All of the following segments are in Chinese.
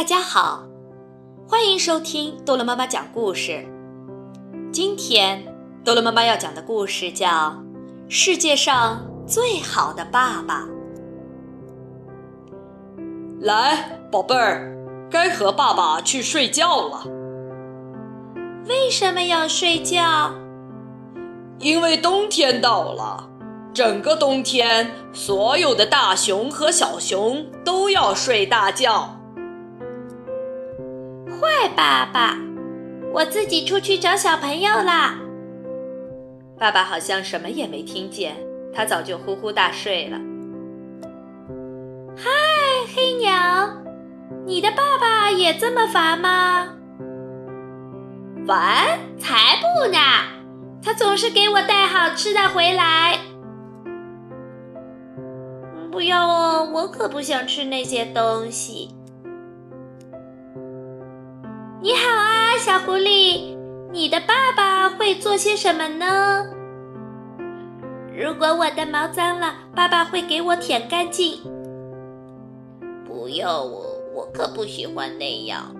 大家好，欢迎收听多乐妈妈讲故事。今天多乐妈妈要讲的故事叫《世界上最好的爸爸》。来，宝贝儿，该和爸爸去睡觉了。为什么要睡觉？因为冬天到了，整个冬天，所有的大熊和小熊都要睡大觉。坏爸爸，我自己出去找小朋友啦。爸爸好像什么也没听见，他早就呼呼大睡了。嗨，黑鸟，你的爸爸也这么烦吗？烦？才不呢！他总是给我带好吃的回来。不要哦，我可不想吃那些东西。小狐狸，你的爸爸会做些什么呢？如果我的毛脏了，爸爸会给我舔干净。不要我，我可不喜欢那样。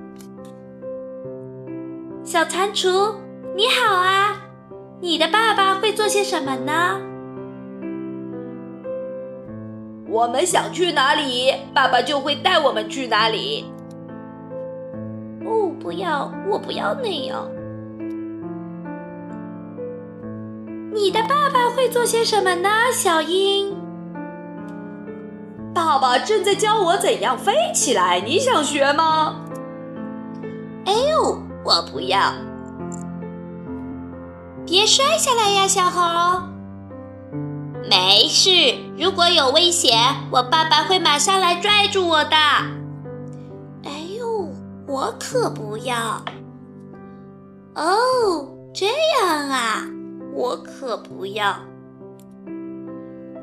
小蟾蜍，你好啊，你的爸爸会做些什么呢？我们想去哪里，爸爸就会带我们去哪里。不要，我不要那样。你的爸爸会做些什么呢，小鹰？爸爸正在教我怎样飞起来，你想学吗？哎呦，我不要！别摔下来呀，小猴。没事，如果有危险，我爸爸会马上来拽住我的。我可不要。哦，这样啊，我可不要。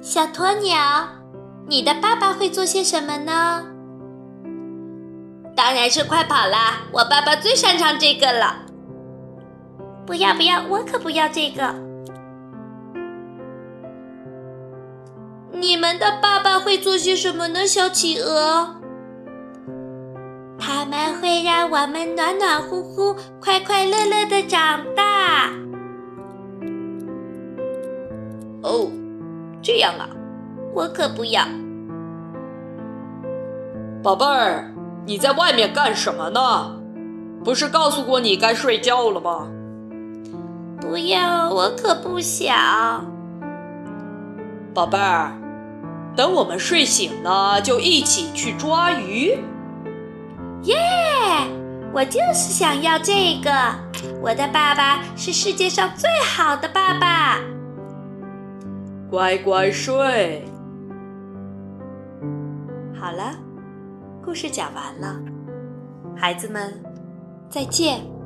小鸵鸟，你的爸爸会做些什么呢？当然是快跑啦！我爸爸最擅长这个了。不要不要，我可不要这个。你们的爸爸会做些什么呢，小企鹅？会让我们暖暖乎乎、快快乐乐的长大。哦，这样啊，我可不要。宝贝儿，你在外面干什么呢？不是告诉过你该睡觉了吗？不要，我可不想。宝贝儿，等我们睡醒了，就一起去抓鱼。耶！我就是想要这个。我的爸爸是世界上最好的爸爸。乖乖睡。好了，故事讲完了，孩子们再见。